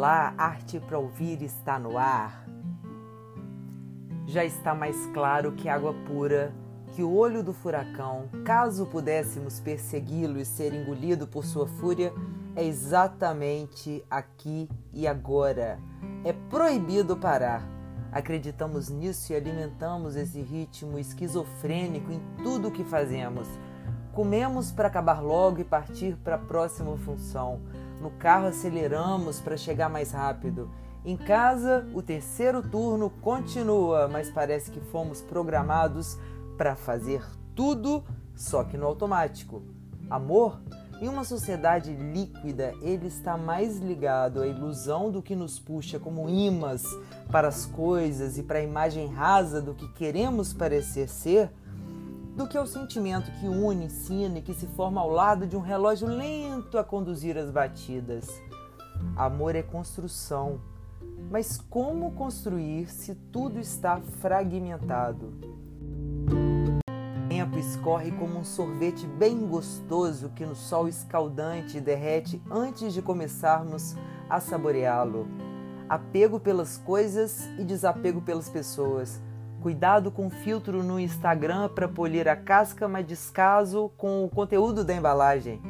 Olá, Arte para Ouvir está no ar. Já está mais claro que água pura, que o olho do furacão, caso pudéssemos persegui-lo e ser engolido por sua fúria, é exatamente aqui e agora. É proibido parar. Acreditamos nisso e alimentamos esse ritmo esquizofrênico em tudo o que fazemos. Comemos para acabar logo e partir para a próxima função no carro aceleramos para chegar mais rápido. Em casa, o terceiro turno continua, mas parece que fomos programados para fazer tudo, só que no automático. Amor? Em uma sociedade líquida, ele está mais ligado à ilusão do que nos puxa como imãs para as coisas e para a imagem rasa do que queremos parecer ser do que é o sentimento que une, ensina e que se forma ao lado de um relógio lento a conduzir as batidas. Amor é construção, mas como construir se tudo está fragmentado? O tempo escorre como um sorvete bem gostoso que no sol escaldante derrete antes de começarmos a saboreá-lo. Apego pelas coisas e desapego pelas pessoas Cuidado com o filtro no Instagram para polir a casca, mas descaso com o conteúdo da embalagem.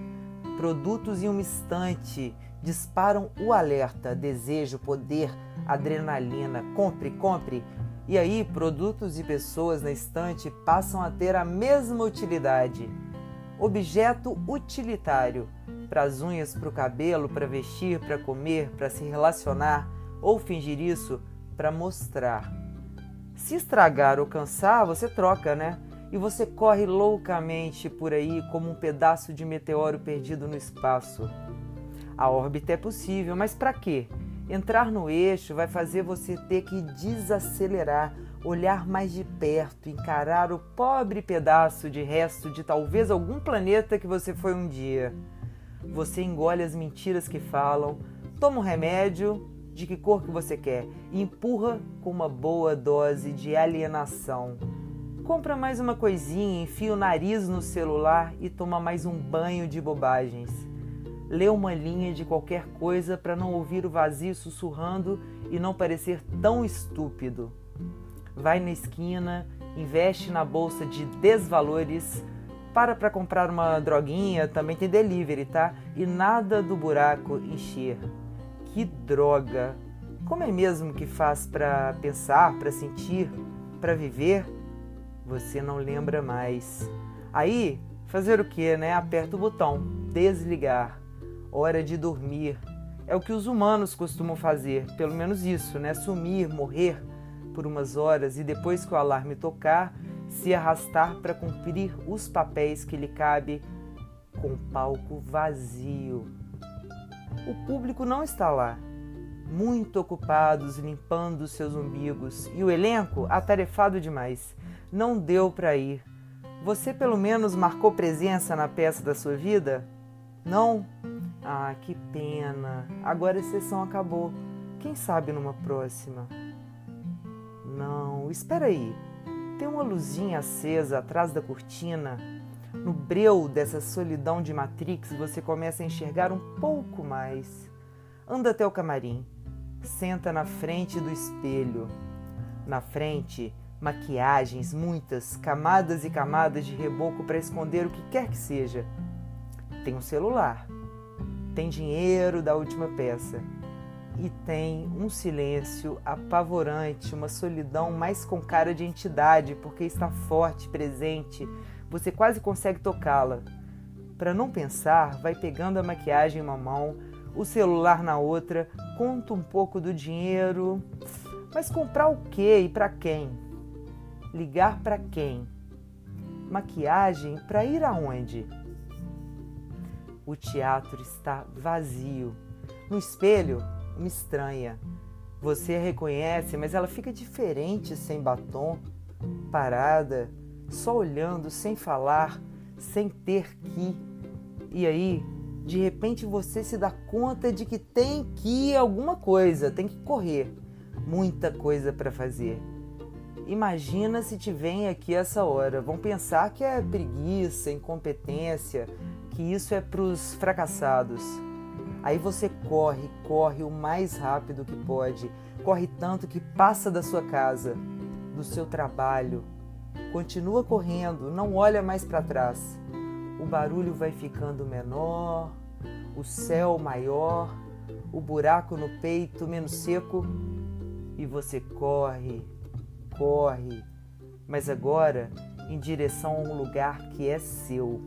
Produtos em um instante disparam o alerta, desejo, poder, adrenalina. Compre, compre. E aí, produtos e pessoas na estante passam a ter a mesma utilidade. Objeto utilitário para as unhas, para o cabelo, para vestir, para comer, para se relacionar ou fingir isso para mostrar. Se estragar ou cansar, você troca, né? E você corre loucamente por aí como um pedaço de meteoro perdido no espaço. A órbita é possível, mas para quê? Entrar no eixo vai fazer você ter que desacelerar, olhar mais de perto, encarar o pobre pedaço de resto de talvez algum planeta que você foi um dia. Você engole as mentiras que falam, toma um remédio, de que cor que você quer e empurra com uma boa dose de alienação. Compra mais uma coisinha, enfia o nariz no celular e toma mais um banho de bobagens. Lê uma linha de qualquer coisa para não ouvir o vazio sussurrando e não parecer tão estúpido. Vai na esquina, investe na bolsa de desvalores, para para comprar uma droguinha, também tem delivery, tá? E nada do buraco encher. Que droga! Como é mesmo que faz para pensar, para sentir, para viver? Você não lembra mais. Aí, fazer o que, né? Aperta o botão desligar. Hora de dormir. É o que os humanos costumam fazer, pelo menos isso, né? Sumir, morrer por umas horas e depois que o alarme tocar, se arrastar para cumprir os papéis que lhe cabe com palco vazio o público não está lá, muito ocupados limpando seus umbigos, e o elenco atarefado demais. Não deu para ir. Você pelo menos marcou presença na peça da sua vida? Não? Ah, que pena. Agora a sessão acabou. Quem sabe numa próxima? Não, espera aí. Tem uma luzinha acesa atrás da cortina no breu dessa solidão de Matrix, você começa a enxergar um pouco mais. Anda até o camarim, senta na frente do espelho. Na frente, maquiagens, muitas, camadas e camadas de reboco para esconder o que quer que seja. Tem um celular, tem dinheiro da última peça e tem um silêncio apavorante, uma solidão mais com cara de entidade, porque está forte, presente, você quase consegue tocá-la. Para não pensar, vai pegando a maquiagem em uma mão, o celular na outra, conta um pouco do dinheiro. Mas comprar o quê e para quem? Ligar para quem? Maquiagem para ir aonde? O teatro está vazio. No espelho, uma estranha. Você a reconhece, mas ela fica diferente sem batom, parada, só olhando, sem falar, sem ter que. E aí, de repente você se dá conta de que tem que alguma coisa, tem que correr. Muita coisa para fazer. Imagina se te vem aqui essa hora. Vão pensar que é preguiça, incompetência, que isso é para os fracassados. Aí você corre, corre o mais rápido que pode, corre tanto que passa da sua casa, do seu trabalho. Continua correndo, não olha mais para trás. O barulho vai ficando menor, o céu maior, o buraco no peito menos seco e você corre, corre, mas agora em direção a um lugar que é seu.